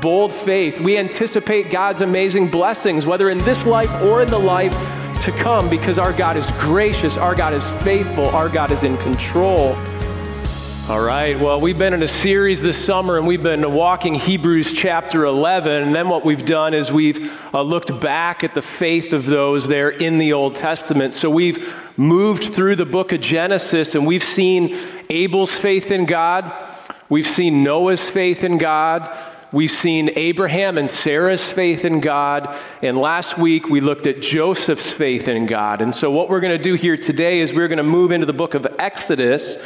bold faith. We anticipate God's amazing blessings, whether in this life or in the life to come, because our God is gracious, our God is faithful, our God is in control. All right, well, we've been in a series this summer and we've been walking Hebrews chapter 11. And then what we've done is we've uh, looked back at the faith of those there in the Old Testament. So we've moved through the book of Genesis and we've seen Abel's faith in God, we've seen Noah's faith in God. We've seen Abraham and Sarah's faith in God. And last week we looked at Joseph's faith in God. And so, what we're going to do here today is we're going to move into the book of Exodus.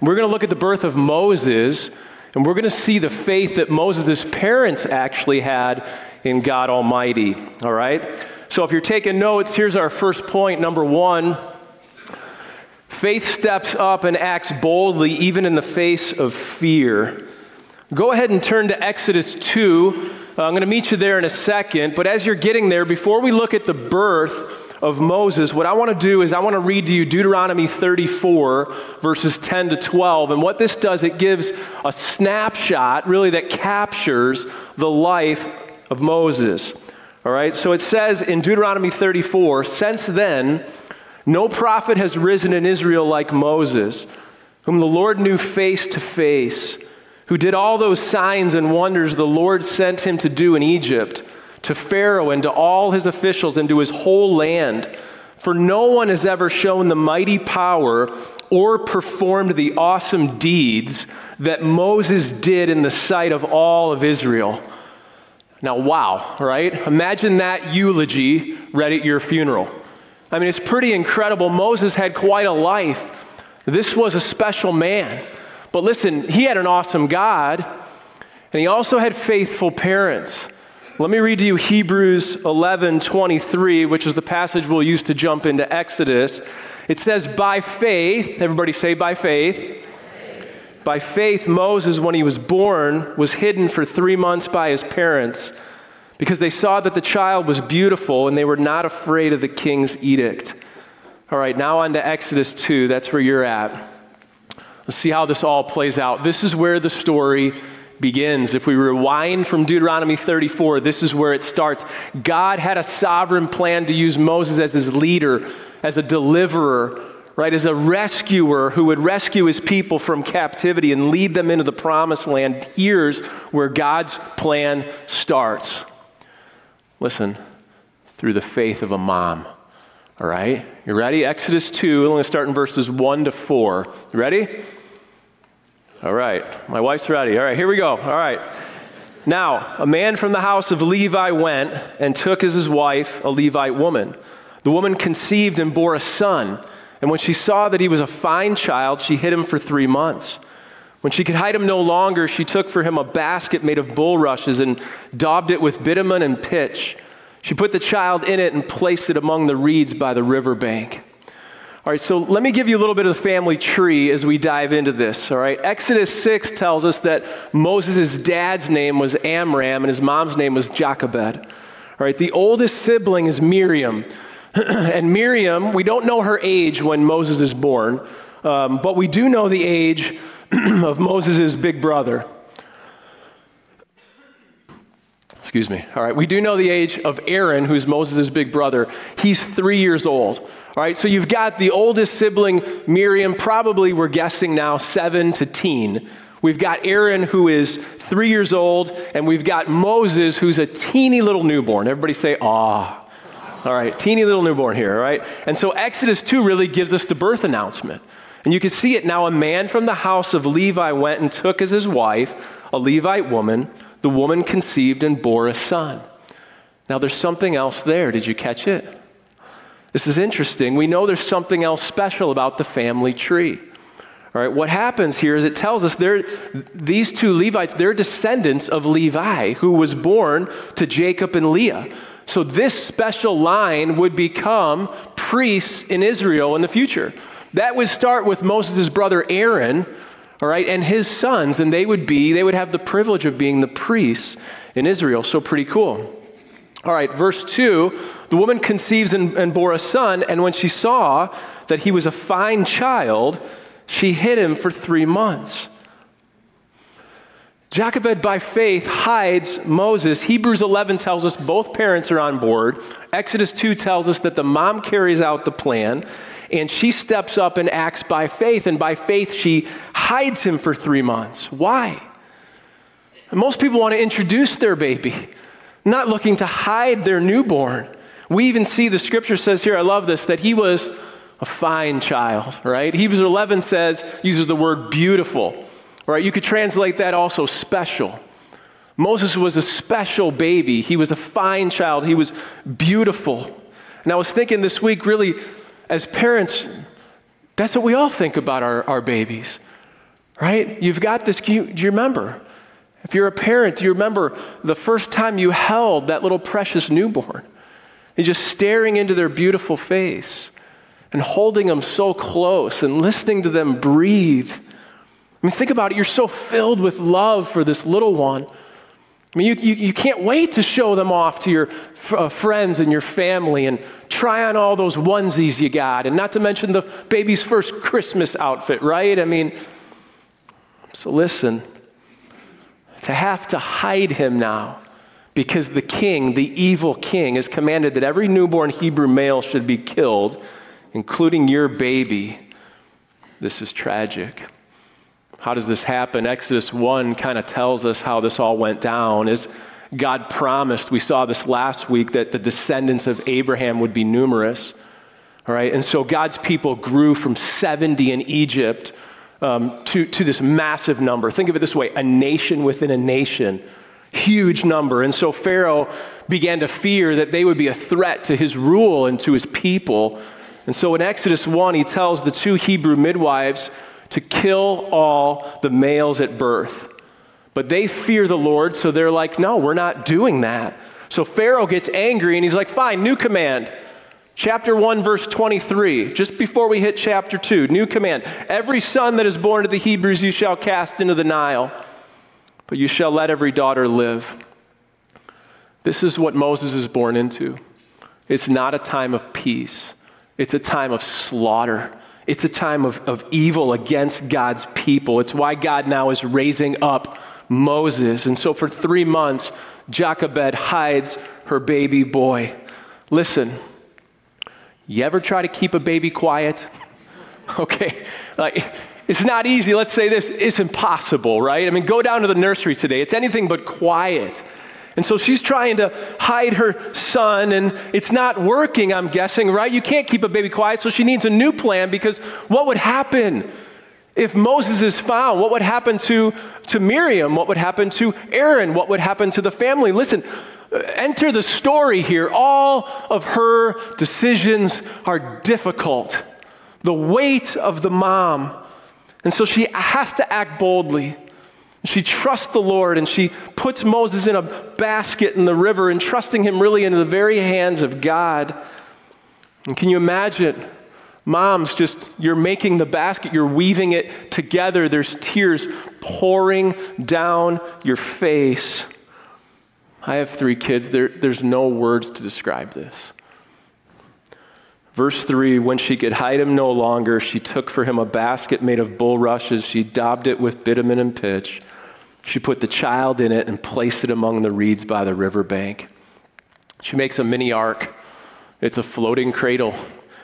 We're going to look at the birth of Moses, and we're going to see the faith that Moses' parents actually had in God Almighty. All right? So, if you're taking notes, here's our first point. Number one faith steps up and acts boldly, even in the face of fear. Go ahead and turn to Exodus 2. Uh, I'm going to meet you there in a second. But as you're getting there, before we look at the birth of Moses, what I want to do is I want to read to you Deuteronomy 34, verses 10 to 12. And what this does, it gives a snapshot, really, that captures the life of Moses. All right, so it says in Deuteronomy 34 Since then, no prophet has risen in Israel like Moses, whom the Lord knew face to face who did all those signs and wonders the Lord sent him to do in Egypt, to Pharaoh and to all his officials and to his whole land. For no one has ever shown the mighty power or performed the awesome deeds that Moses did in the sight of all of Israel. Now, wow, right? Imagine that eulogy read at your funeral. I mean, it's pretty incredible. Moses had quite a life. This was a special man. But listen, he had an awesome God, and he also had faithful parents. Let me read to you Hebrews 11 23, which is the passage we'll use to jump into Exodus. It says, By faith, everybody say, by faith. By faith, Moses, when he was born, was hidden for three months by his parents because they saw that the child was beautiful and they were not afraid of the king's edict. All right, now on to Exodus 2. That's where you're at. Let's see how this all plays out. This is where the story begins. If we rewind from Deuteronomy 34, this is where it starts. God had a sovereign plan to use Moses as his leader, as a deliverer, right, as a rescuer who would rescue his people from captivity and lead them into the promised land. Here's where God's plan starts. Listen, through the faith of a mom. All right? You ready? Exodus 2, I'm going to start in verses 1 to 4. You ready? All right. My wife's ready. All right, here we go. All right. Now, a man from the house of Levi went and took as his wife a Levite woman. The woman conceived and bore a son. And when she saw that he was a fine child, she hid him for three months. When she could hide him no longer, she took for him a basket made of bulrushes and daubed it with bitumen and pitch. She put the child in it and placed it among the reeds by the riverbank. All right, so let me give you a little bit of the family tree as we dive into this. All right, Exodus 6 tells us that Moses' dad's name was Amram and his mom's name was Jochebed. All right, the oldest sibling is Miriam. and Miriam, we don't know her age when Moses is born, um, but we do know the age of Moses' big brother. Excuse me. All right, we do know the age of Aaron, who's Moses' big brother. He's three years old. All right, so you've got the oldest sibling, Miriam, probably we're guessing now seven to teen. We've got Aaron, who is three years old, and we've got Moses, who's a teeny little newborn. Everybody say, ah. All right, teeny little newborn here, all right? And so Exodus 2 really gives us the birth announcement. And you can see it now. A man from the house of Levi went and took as his wife a Levite woman the woman conceived and bore a son. Now, there's something else there. Did you catch it? This is interesting. We know there's something else special about the family tree. All right, what happens here is it tells us these two Levites, they're descendants of Levi, who was born to Jacob and Leah. So this special line would become priests in Israel in the future. That would start with Moses' brother Aaron, all right, and his sons, and they would be, they would have the privilege of being the priests in Israel. So pretty cool. All right, verse 2 the woman conceives and, and bore a son, and when she saw that he was a fine child, she hid him for three months. Jochebed, by faith, hides Moses. Hebrews 11 tells us both parents are on board. Exodus 2 tells us that the mom carries out the plan, and she steps up and acts by faith. And by faith, she hides him for three months. Why? Most people want to introduce their baby, not looking to hide their newborn. We even see the scripture says here, I love this, that he was a fine child, right? Hebrews 11 says, uses the word beautiful. Right? You could translate that also special. Moses was a special baby. He was a fine child. He was beautiful. And I was thinking this week, really, as parents, that's what we all think about our, our babies, right? You've got this, you, do you remember? If you're a parent, you remember the first time you held that little precious newborn? And just staring into their beautiful face and holding them so close and listening to them breathe I mean, think about it. You're so filled with love for this little one. I mean, you, you, you can't wait to show them off to your f- uh, friends and your family and try on all those onesies you got, and not to mention the baby's first Christmas outfit, right? I mean, so listen, to have to hide him now because the king, the evil king, has commanded that every newborn Hebrew male should be killed, including your baby. This is tragic. How does this happen? Exodus 1 kind of tells us how this all went down. Is God promised, we saw this last week, that the descendants of Abraham would be numerous. All right, and so God's people grew from 70 in Egypt um, to, to this massive number. Think of it this way a nation within a nation, huge number. And so Pharaoh began to fear that they would be a threat to his rule and to his people. And so in Exodus 1, he tells the two Hebrew midwives, to kill all the males at birth. But they fear the Lord, so they're like, no, we're not doing that. So Pharaoh gets angry and he's like, fine, new command. Chapter 1, verse 23, just before we hit chapter 2, new command. Every son that is born to the Hebrews you shall cast into the Nile, but you shall let every daughter live. This is what Moses is born into. It's not a time of peace, it's a time of slaughter. It's a time of, of evil against God's people. It's why God now is raising up Moses. And so for three months, Jochebed hides her baby boy. Listen, you ever try to keep a baby quiet? Okay, like it's not easy. Let's say this, it's impossible, right? I mean, go down to the nursery today. It's anything but quiet. And so she's trying to hide her son, and it's not working, I'm guessing, right? You can't keep a baby quiet, so she needs a new plan because what would happen if Moses is found? What would happen to, to Miriam? What would happen to Aaron? What would happen to the family? Listen, enter the story here. All of her decisions are difficult. The weight of the mom. And so she has to act boldly. She trusts the Lord and she puts Moses in a basket in the river, entrusting him really into the very hands of God. And can you imagine? Moms, just you're making the basket, you're weaving it together. There's tears pouring down your face. I have three kids. There, there's no words to describe this. Verse 3 When she could hide him no longer, she took for him a basket made of bulrushes. She daubed it with bitumen and pitch. She put the child in it and placed it among the reeds by the riverbank. She makes a mini ark. It's a floating cradle.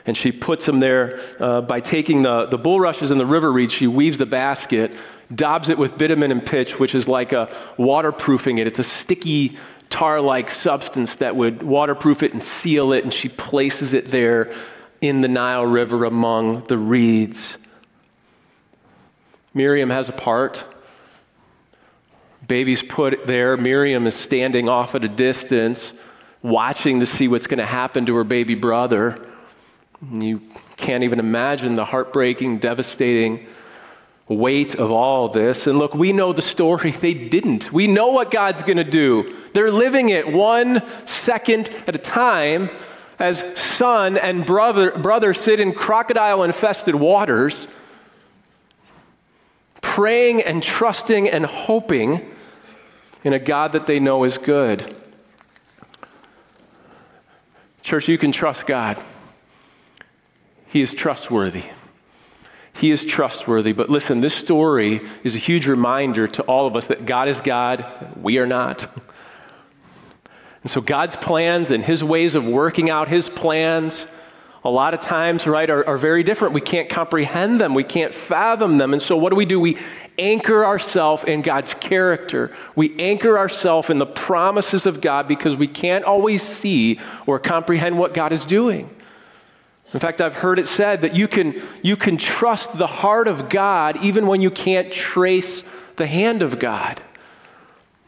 And she puts him there uh, by taking the, the bulrushes and the river reeds. She weaves the basket, daubs it with bitumen and pitch, which is like a waterproofing it. It's a sticky tar like substance that would waterproof it and seal it. And she places it there in the Nile River among the reeds. Miriam has a part Baby's put there. Miriam is standing off at a distance, watching to see what's going to happen to her baby brother. You can't even imagine the heartbreaking, devastating weight of all this. And look, we know the story. They didn't. We know what God's going to do. They're living it one second at a time as son and brother, brother sit in crocodile infested waters, praying and trusting and hoping in a God that they know is good. Church, you can trust God. He is trustworthy. He is trustworthy. But listen, this story is a huge reminder to all of us that God is God, we are not. And so God's plans and His ways of working out His plans, a lot of times, right, are, are very different. We can't comprehend them, we can't fathom them. And so what do we do? We anchor ourselves in God's character. We anchor ourselves in the promises of God because we can't always see or comprehend what God is doing. In fact, I've heard it said that you can, you can trust the heart of God even when you can't trace the hand of God.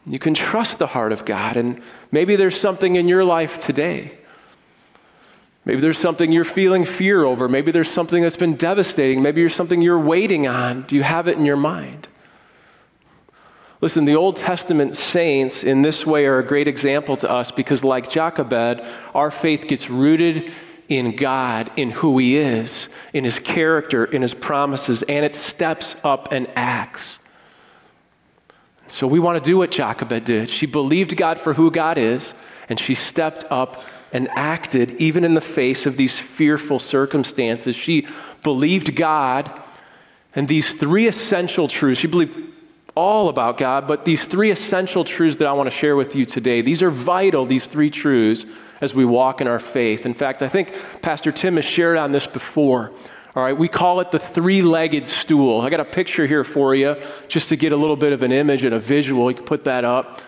You can trust the heart of God. And maybe there's something in your life today. Maybe there's something you're feeling fear over. Maybe there's something that's been devastating. Maybe there's something you're waiting on. Do you have it in your mind? Listen, the Old Testament saints in this way are a great example to us because, like Jochebed, our faith gets rooted in God, in who He is, in His character, in His promises, and it steps up and acts. So we want to do what Jochebed did. She believed God for who God is, and she stepped up and acted even in the face of these fearful circumstances. She believed God and these three essential truths. She believed all about God, but these three essential truths that I want to share with you today, these are vital, these three truths as we walk in our faith. In fact, I think Pastor Tim has shared on this before. All right, we call it the three legged stool. I got a picture here for you just to get a little bit of an image and a visual. You can put that up.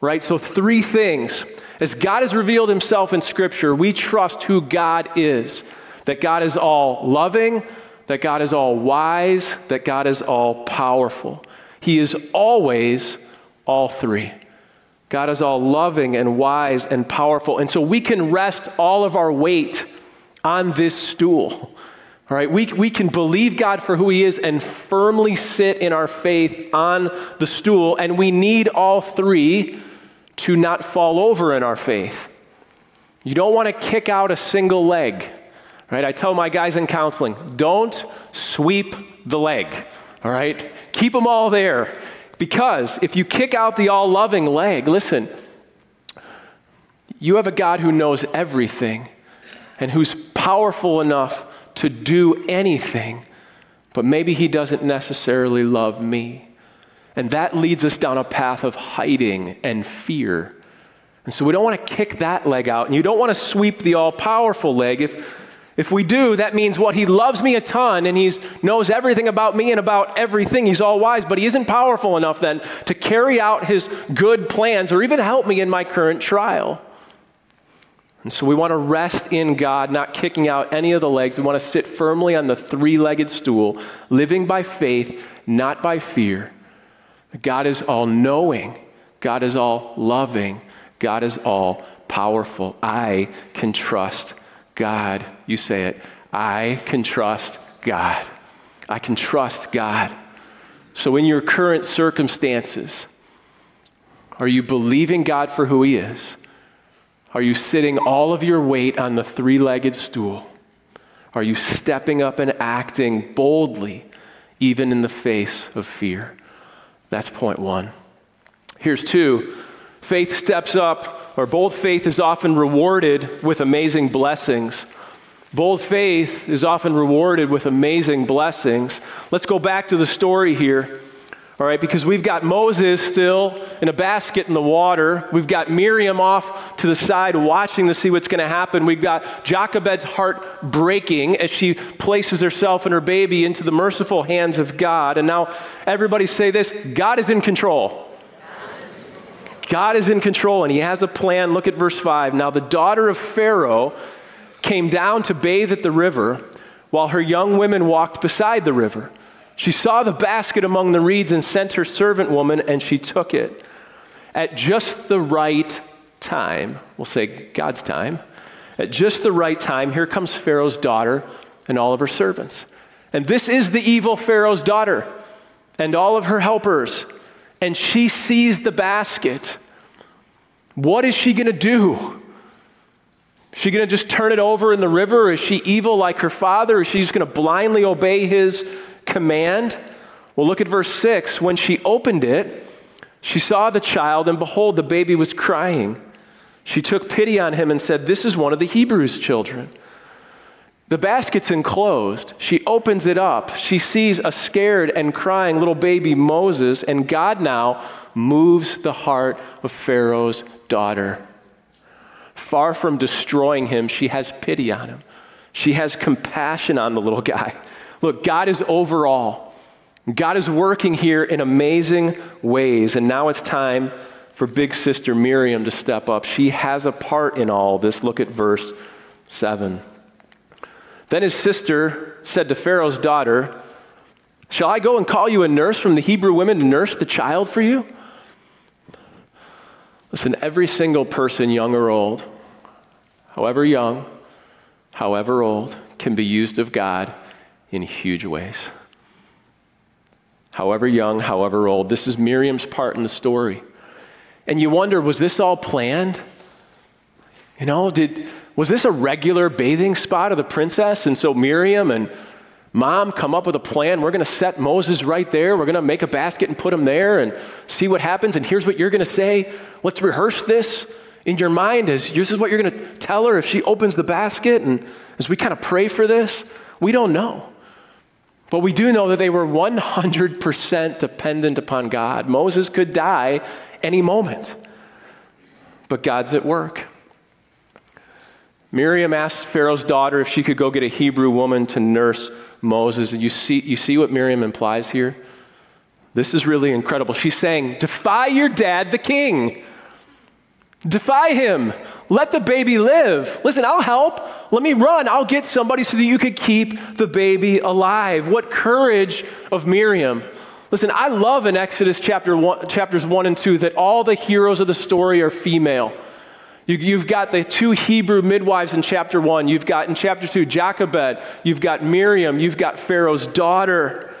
Right, so three things. As God has revealed himself in Scripture, we trust who God is that God is all loving, that God is all wise, that God is all powerful. He is always all three. God is all loving and wise and powerful. And so we can rest all of our weight on this stool. All right, we, we can believe God for who He is and firmly sit in our faith on the stool, and we need all three to not fall over in our faith. You don't want to kick out a single leg. Right? I tell my guys in counseling, don't sweep the leg. All right? Keep them all there. Because if you kick out the all loving leg, listen, you have a God who knows everything and who's powerful enough to do anything, but maybe he doesn't necessarily love me. And that leads us down a path of hiding and fear. And so we don't want to kick that leg out, and you don't want to sweep the all powerful leg. If if we do, that means what? He loves me a ton and he knows everything about me and about everything. He's all wise, but he isn't powerful enough then to carry out his good plans or even help me in my current trial. And so we want to rest in God, not kicking out any of the legs. We want to sit firmly on the three legged stool, living by faith, not by fear. God is all knowing, God is all loving, God is all powerful. I can trust God. You say it. I can trust God. I can trust God. So, in your current circumstances, are you believing God for who He is? Are you sitting all of your weight on the three legged stool? Are you stepping up and acting boldly, even in the face of fear? That's point one. Here's two faith steps up or bold faith is often rewarded with amazing blessings. Bold faith is often rewarded with amazing blessings. Let's go back to the story here. All right, because we've got Moses still in a basket in the water. We've got Miriam off to the side watching to see what's going to happen. We've got Jochebed's heart breaking as she places herself and her baby into the merciful hands of God. And now everybody say this God is in control. God is in control and he has a plan. Look at verse 5. Now, the daughter of Pharaoh came down to bathe at the river while her young women walked beside the river. She saw the basket among the reeds and sent her servant woman, and she took it. At just the right time, we'll say God's time, at just the right time, here comes Pharaoh's daughter and all of her servants. And this is the evil Pharaoh's daughter and all of her helpers and she sees the basket, what is she going to do? Is she going to just turn it over in the river? Is she evil like her father? Is she just going to blindly obey his command? Well, look at verse 6. When she opened it, she saw the child, and behold, the baby was crying. She took pity on him and said, This is one of the Hebrews' children. The basket's enclosed. She opens it up. She sees a scared and crying little baby Moses, and God now moves the heart of Pharaoh's daughter. Far from destroying him, she has pity on him. She has compassion on the little guy. Look, God is over all. God is working here in amazing ways, and now it's time for big sister Miriam to step up. She has a part in all this. Look at verse 7. Then his sister said to Pharaoh's daughter, Shall I go and call you a nurse from the Hebrew women to nurse the child for you? Listen, every single person, young or old, however young, however old, can be used of God in huge ways. However young, however old. This is Miriam's part in the story. And you wonder, was this all planned? You know, did, was this a regular bathing spot of the princess? And so Miriam and mom come up with a plan. We're going to set Moses right there. We're going to make a basket and put him there and see what happens. And here's what you're going to say. Let's rehearse this in your mind as this is what you're going to tell her if she opens the basket. And as we kind of pray for this, we don't know. But we do know that they were 100% dependent upon God. Moses could die any moment, but God's at work. Miriam asked Pharaoh's daughter if she could go get a Hebrew woman to nurse Moses. You see, you see what Miriam implies here? This is really incredible. She's saying, Defy your dad, the king. Defy him. Let the baby live. Listen, I'll help. Let me run. I'll get somebody so that you could keep the baby alive. What courage of Miriam. Listen, I love in Exodus chapter one, chapters 1 and 2 that all the heroes of the story are female. You, have got the two Hebrew midwives in chapter 1. You've got in chapter 2 Jochebed. You've got Miriam. You've got Pharaoh's daughter.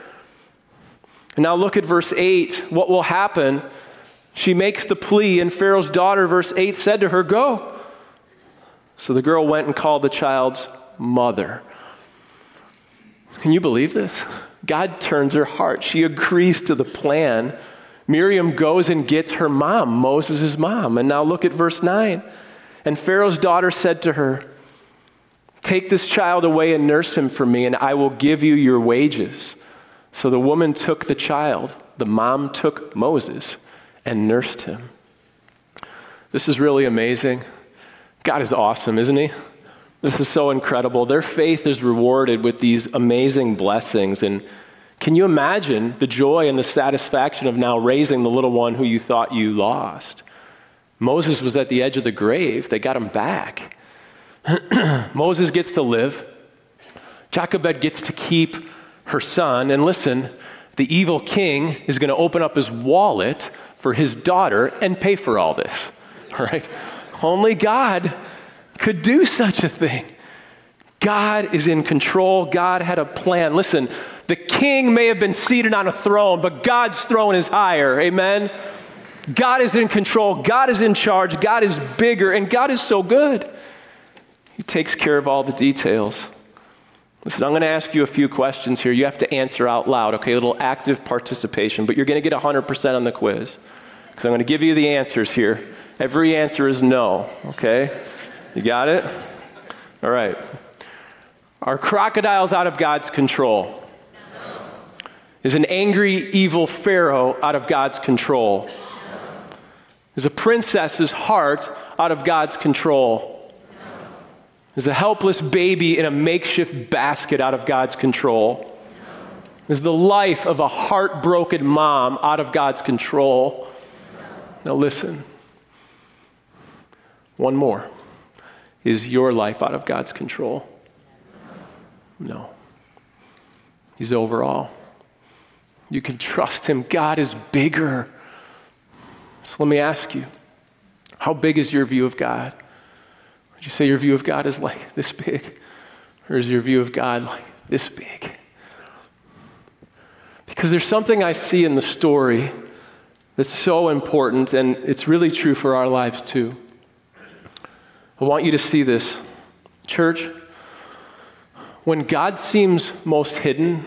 And now look at verse 8. What will happen? She makes the plea, and Pharaoh's daughter, verse 8, said to her, Go. So the girl went and called the child's mother. Can you believe this? God turns her heart. She agrees to the plan. Miriam goes and gets her mom, Moses' mom. And now look at verse 9. And Pharaoh's daughter said to her, Take this child away and nurse him for me, and I will give you your wages. So the woman took the child, the mom took Moses, and nursed him. This is really amazing. God is awesome, isn't he? This is so incredible. Their faith is rewarded with these amazing blessings. And can you imagine the joy and the satisfaction of now raising the little one who you thought you lost? Moses was at the edge of the grave. They got him back. Moses gets to live. Jochebed gets to keep her son. And listen, the evil king is going to open up his wallet for his daughter and pay for all this. All right? Only God could do such a thing. God is in control. God had a plan. Listen, the king may have been seated on a throne, but God's throne is higher. Amen? God is in control. God is in charge. God is bigger, and God is so good. He takes care of all the details. Listen, I'm going to ask you a few questions here. You have to answer out loud, okay? A little active participation, but you're going to get 100% on the quiz because I'm going to give you the answers here. Every answer is no, okay? You got it? All right. Are crocodiles out of God's control? Is an angry, evil Pharaoh out of God's control? Is a princess's heart out of God's control? Is a helpless baby in a makeshift basket out of God's control? Is the life of a heartbroken mom out of God's control? Now, listen. One more. Is your life out of God's control? No. He's over all. You can trust Him. God is bigger. So let me ask you how big is your view of God? Would you say your view of God is like this big? Or is your view of God like this big? Because there's something I see in the story that's so important, and it's really true for our lives too. I want you to see this. Church, when God seems most hidden,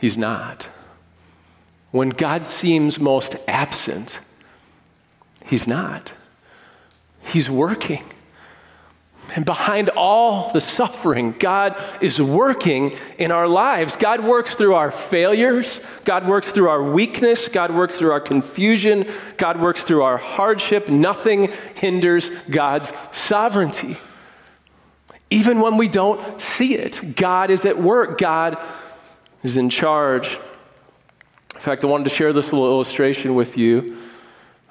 He's not. When God seems most absent, He's not. He's working. And behind all the suffering, God is working in our lives. God works through our failures. God works through our weakness. God works through our confusion. God works through our hardship. Nothing hinders God's sovereignty. Even when we don't see it, God is at work. God is in charge. In fact, I wanted to share this little illustration with you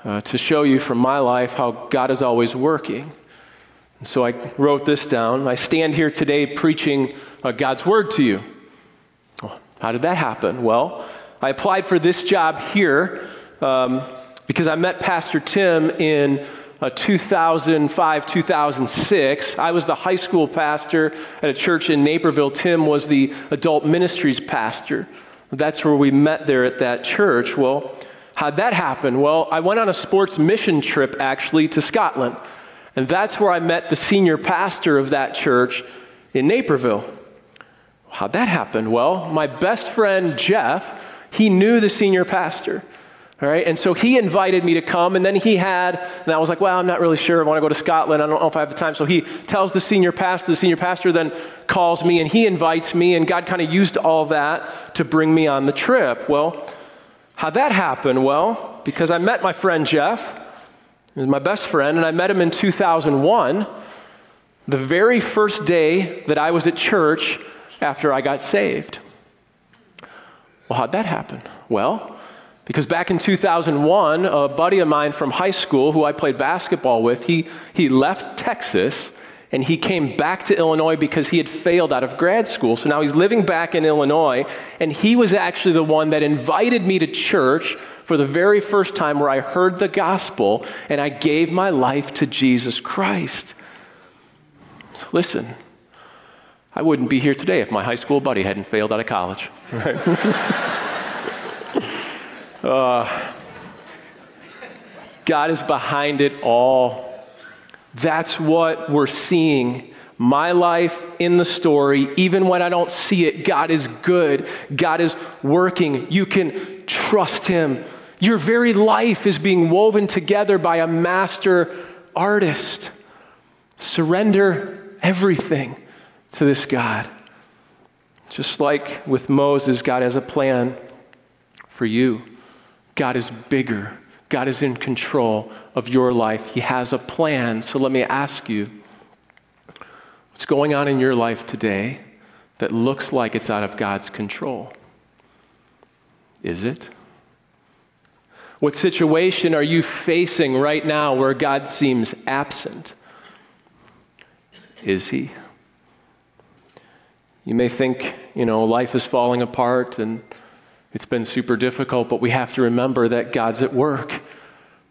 uh, to show you from my life how God is always working. And so I wrote this down. I stand here today preaching uh, God's word to you. Well, how did that happen? Well, I applied for this job here um, because I met Pastor Tim in uh, 2005, 2006. I was the high school pastor at a church in Naperville. Tim was the adult ministries pastor. That's where we met there at that church. Well, how'd that happen? Well, I went on a sports mission trip actually to Scotland. And that's where I met the senior pastor of that church in Naperville. How'd that happen? Well, my best friend Jeff, he knew the senior pastor. All right, and so he invited me to come, and then he had, and I was like, well, I'm not really sure. I want to go to Scotland. I don't know if I have the time. So he tells the senior pastor. The senior pastor then calls me, and he invites me, and God kind of used all that to bring me on the trip. Well, how'd that happen? Well, because I met my friend Jeff, he was my best friend, and I met him in 2001, the very first day that I was at church after I got saved. Well, how'd that happen? Well, because back in 2001, a buddy of mine from high school who I played basketball with, he, he left Texas and he came back to Illinois because he had failed out of grad school. So now he's living back in Illinois, and he was actually the one that invited me to church for the very first time where I heard the gospel and I gave my life to Jesus Christ. So listen, I wouldn't be here today if my high school buddy hadn't failed out of college. Right? Uh, God is behind it all. That's what we're seeing. My life in the story, even when I don't see it, God is good. God is working. You can trust Him. Your very life is being woven together by a master artist. Surrender everything to this God. Just like with Moses, God has a plan for you. God is bigger. God is in control of your life. He has a plan. So let me ask you what's going on in your life today that looks like it's out of God's control? Is it? What situation are you facing right now where God seems absent? Is He? You may think, you know, life is falling apart and it's been super difficult, but we have to remember that God's at work,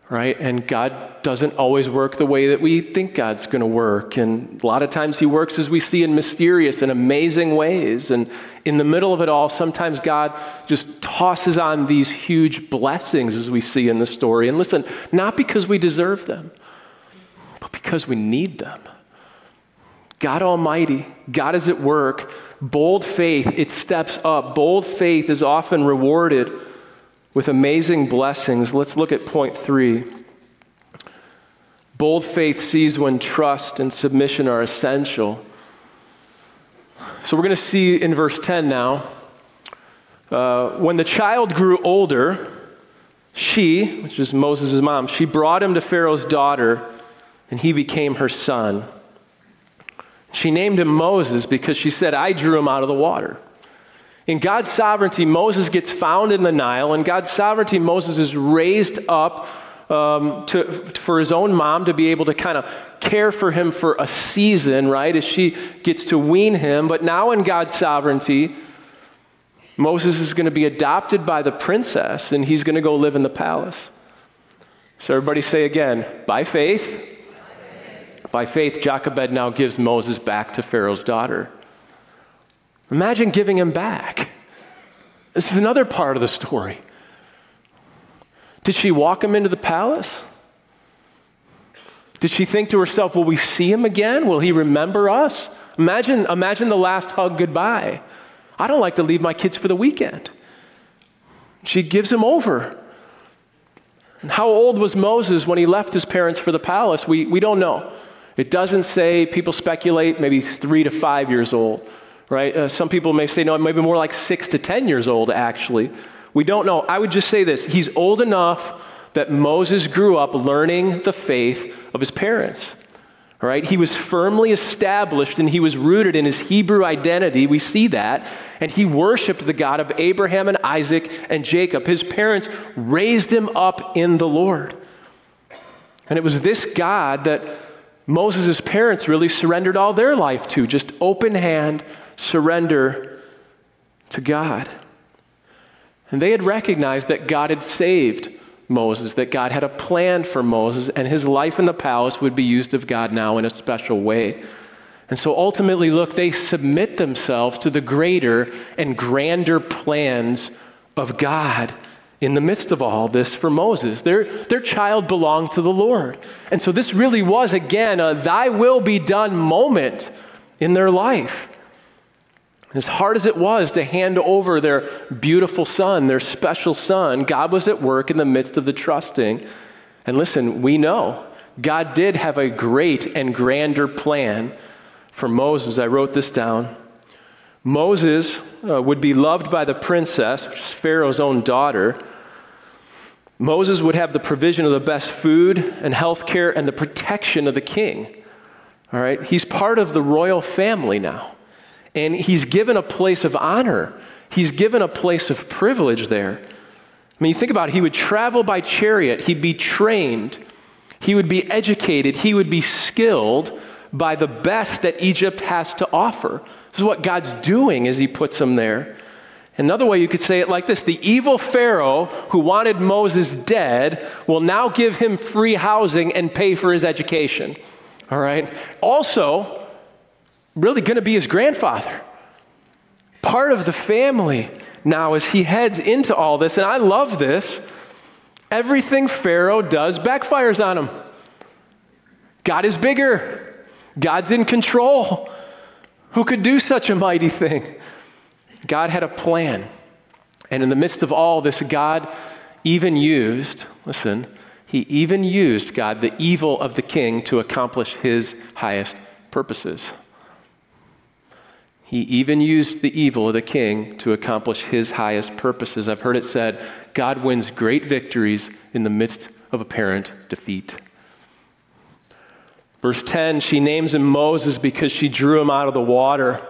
right? And God doesn't always work the way that we think God's going to work. And a lot of times He works as we see in mysterious and amazing ways. And in the middle of it all, sometimes God just tosses on these huge blessings as we see in the story. And listen, not because we deserve them, but because we need them. God Almighty, God is at work. Bold faith, it steps up. Bold faith is often rewarded with amazing blessings. Let's look at point three. Bold faith sees when trust and submission are essential. So we're going to see in verse 10 now. Uh, when the child grew older, she, which is Moses' mom, she brought him to Pharaoh's daughter, and he became her son. She named him Moses because she said, I drew him out of the water. In God's sovereignty, Moses gets found in the Nile. In God's sovereignty, Moses is raised up um, to, for his own mom to be able to kind of care for him for a season, right, as she gets to wean him. But now, in God's sovereignty, Moses is going to be adopted by the princess and he's going to go live in the palace. So, everybody say again, by faith, by faith, Jochebed now gives Moses back to Pharaoh's daughter. Imagine giving him back. This is another part of the story. Did she walk him into the palace? Did she think to herself, Will we see him again? Will he remember us? Imagine, imagine the last hug goodbye. I don't like to leave my kids for the weekend. She gives him over. And how old was Moses when he left his parents for the palace? We, we don't know. It doesn't say, people speculate, maybe three to five years old, right? Uh, some people may say, no, maybe more like six to 10 years old, actually. We don't know. I would just say this He's old enough that Moses grew up learning the faith of his parents. All right, he was firmly established and he was rooted in his Hebrew identity. We see that. And he worshiped the God of Abraham and Isaac and Jacob. His parents raised him up in the Lord. And it was this God that Moses' parents really surrendered all their life to, just open hand surrender to God. And they had recognized that God had saved Moses, that God had a plan for Moses, and his life in the palace would be used of God now in a special way. And so ultimately, look, they submit themselves to the greater and grander plans of God in the midst of all this for Moses. Their, their child belonged to the Lord. And so this really was, again, a thy will be done moment in their life. As hard as it was to hand over their beautiful son, their special son, God was at work in the midst of the trusting. And listen, we know God did have a great and grander plan for Moses. I wrote this down. Moses uh, would be loved by the princess, Pharaoh's own daughter. Moses would have the provision of the best food and health care and the protection of the king. All right? He's part of the royal family now. And he's given a place of honor, he's given a place of privilege there. I mean, you think about it, he would travel by chariot, he'd be trained, he would be educated, he would be skilled by the best that Egypt has to offer. This is what God's doing as he puts him there. Another way you could say it like this the evil Pharaoh who wanted Moses dead will now give him free housing and pay for his education. All right? Also, really going to be his grandfather. Part of the family now as he heads into all this. And I love this. Everything Pharaoh does backfires on him. God is bigger, God's in control. Who could do such a mighty thing? God had a plan. And in the midst of all this, God even used, listen, he even used, God, the evil of the king to accomplish his highest purposes. He even used the evil of the king to accomplish his highest purposes. I've heard it said God wins great victories in the midst of apparent defeat. Verse 10, she names him Moses because she drew him out of the water.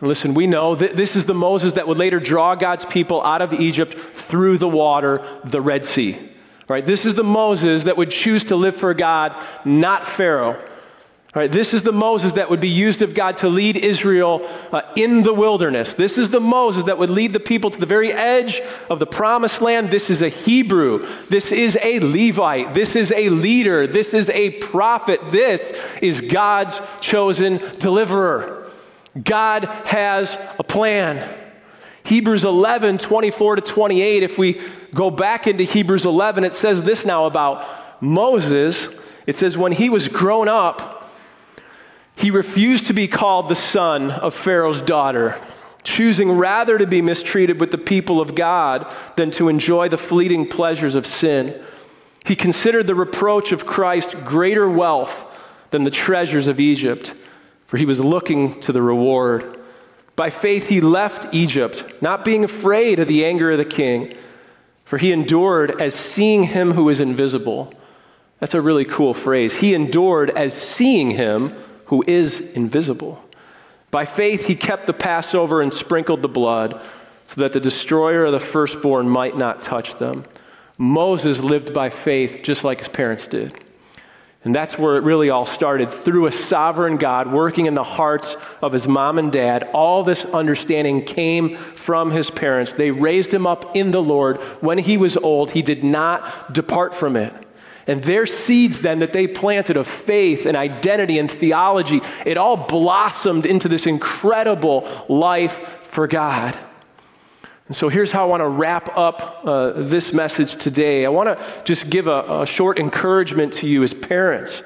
listen, we know that this is the Moses that would later draw God's people out of Egypt through the water, the Red Sea. Right? This is the Moses that would choose to live for God, not Pharaoh. This is the Moses that would be used of God to lead Israel uh, in the wilderness. This is the Moses that would lead the people to the very edge of the promised land. This is a Hebrew. This is a Levite. This is a leader. This is a prophet. This is God's chosen deliverer. God has a plan. Hebrews 11, 24 to 28. If we go back into Hebrews 11, it says this now about Moses. It says, when he was grown up, he refused to be called the son of Pharaoh's daughter, choosing rather to be mistreated with the people of God than to enjoy the fleeting pleasures of sin. He considered the reproach of Christ greater wealth than the treasures of Egypt, for he was looking to the reward. By faith, he left Egypt, not being afraid of the anger of the king, for he endured as seeing him who is invisible. That's a really cool phrase. He endured as seeing him who is invisible. By faith, he kept the Passover and sprinkled the blood so that the destroyer of the firstborn might not touch them. Moses lived by faith just like his parents did. And that's where it really all started through a sovereign God working in the hearts of his mom and dad. All this understanding came from his parents. They raised him up in the Lord. When he was old, he did not depart from it. And their seeds, then, that they planted of faith and identity and theology, it all blossomed into this incredible life for God. And so here's how I want to wrap up uh, this message today. I want to just give a, a short encouragement to you as parents.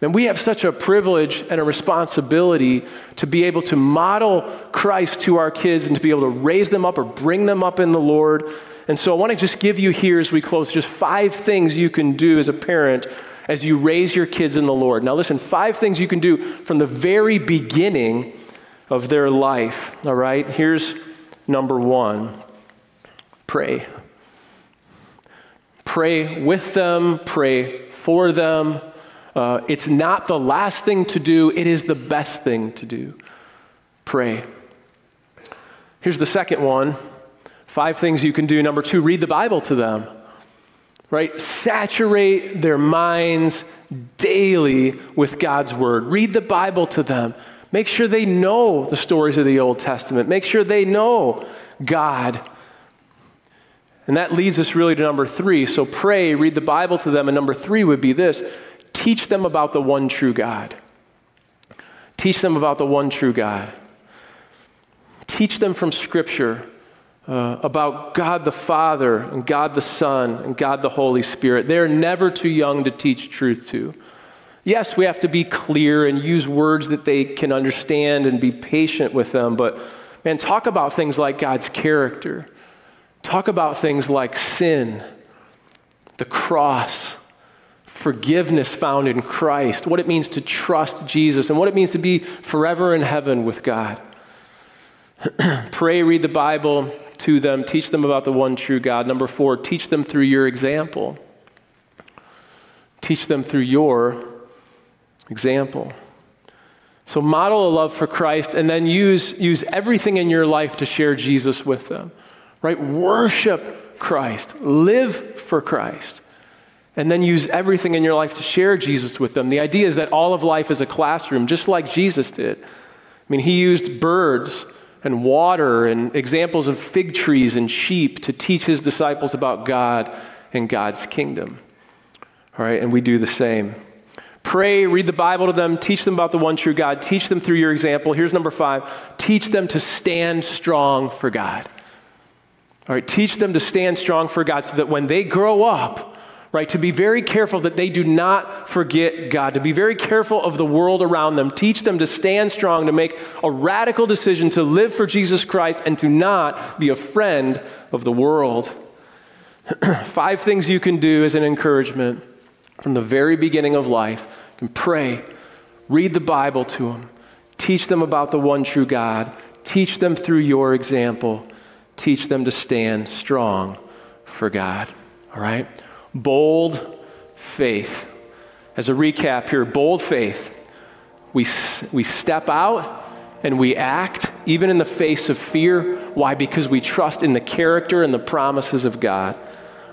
And we have such a privilege and a responsibility to be able to model Christ to our kids and to be able to raise them up or bring them up in the Lord and so I want to just give you here as we close just five things you can do as a parent as you raise your kids in the Lord. Now, listen, five things you can do from the very beginning of their life. All right? Here's number one pray. Pray with them, pray for them. Uh, it's not the last thing to do, it is the best thing to do. Pray. Here's the second one five things you can do. Number two, read the Bible to them, right? Saturate their minds daily with God's word. Read the Bible to them. Make sure they know the stories of the Old Testament. Make sure they know God. And that leads us really to number three. So pray, read the Bible to them. And number three would be this teach them about the one true God. Teach them about the one true God. Teach them from Scripture uh, about God the Father and God the Son and God the Holy Spirit. They're never too young to teach truth to. Yes, we have to be clear and use words that they can understand and be patient with them, but man, talk about things like God's character. Talk about things like sin, the cross, forgiveness found in Christ, what it means to trust Jesus, and what it means to be forever in heaven with God. Pray, read the Bible to them, teach them about the one true God. Number four, teach them through your example. Teach them through your example. So model a love for Christ and then use, use everything in your life to share Jesus with them. Right? Worship Christ. Live for Christ. And then use everything in your life to share Jesus with them. The idea is that all of life is a classroom, just like Jesus did. I mean, he used birds and water and examples of fig trees and sheep to teach his disciples about God and God's kingdom. All right, and we do the same. Pray, read the Bible to them, teach them about the one true God, teach them through your example. Here's number five teach them to stand strong for God. All right, teach them to stand strong for God so that when they grow up, right, to be very careful that they do not forget God, to be very careful of the world around them. Teach them to stand strong, to make a radical decision to live for Jesus Christ and to not be a friend of the world. Five things you can do as an encouragement from the very beginning of life. You can pray, read the Bible to them, teach them about the one true God, teach them through your example, teach them to stand strong for God. All right? Bold faith. As a recap here, bold faith. We, we step out and we act even in the face of fear. Why? Because we trust in the character and the promises of God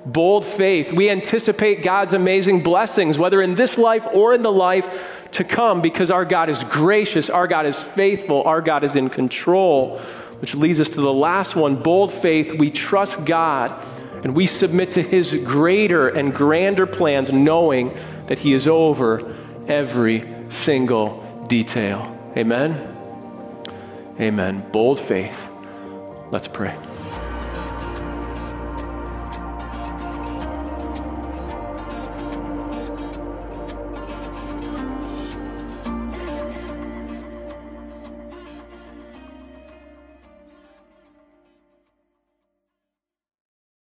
bold faith. We anticipate God's amazing blessings, whether in this life or in the life to come, because our God is gracious, our God is faithful, our God is in control. Which leads us to the last one bold faith. We trust God and we submit to his greater and grander plans, knowing that he is over every single detail. Amen? Amen. Bold faith. Let's pray.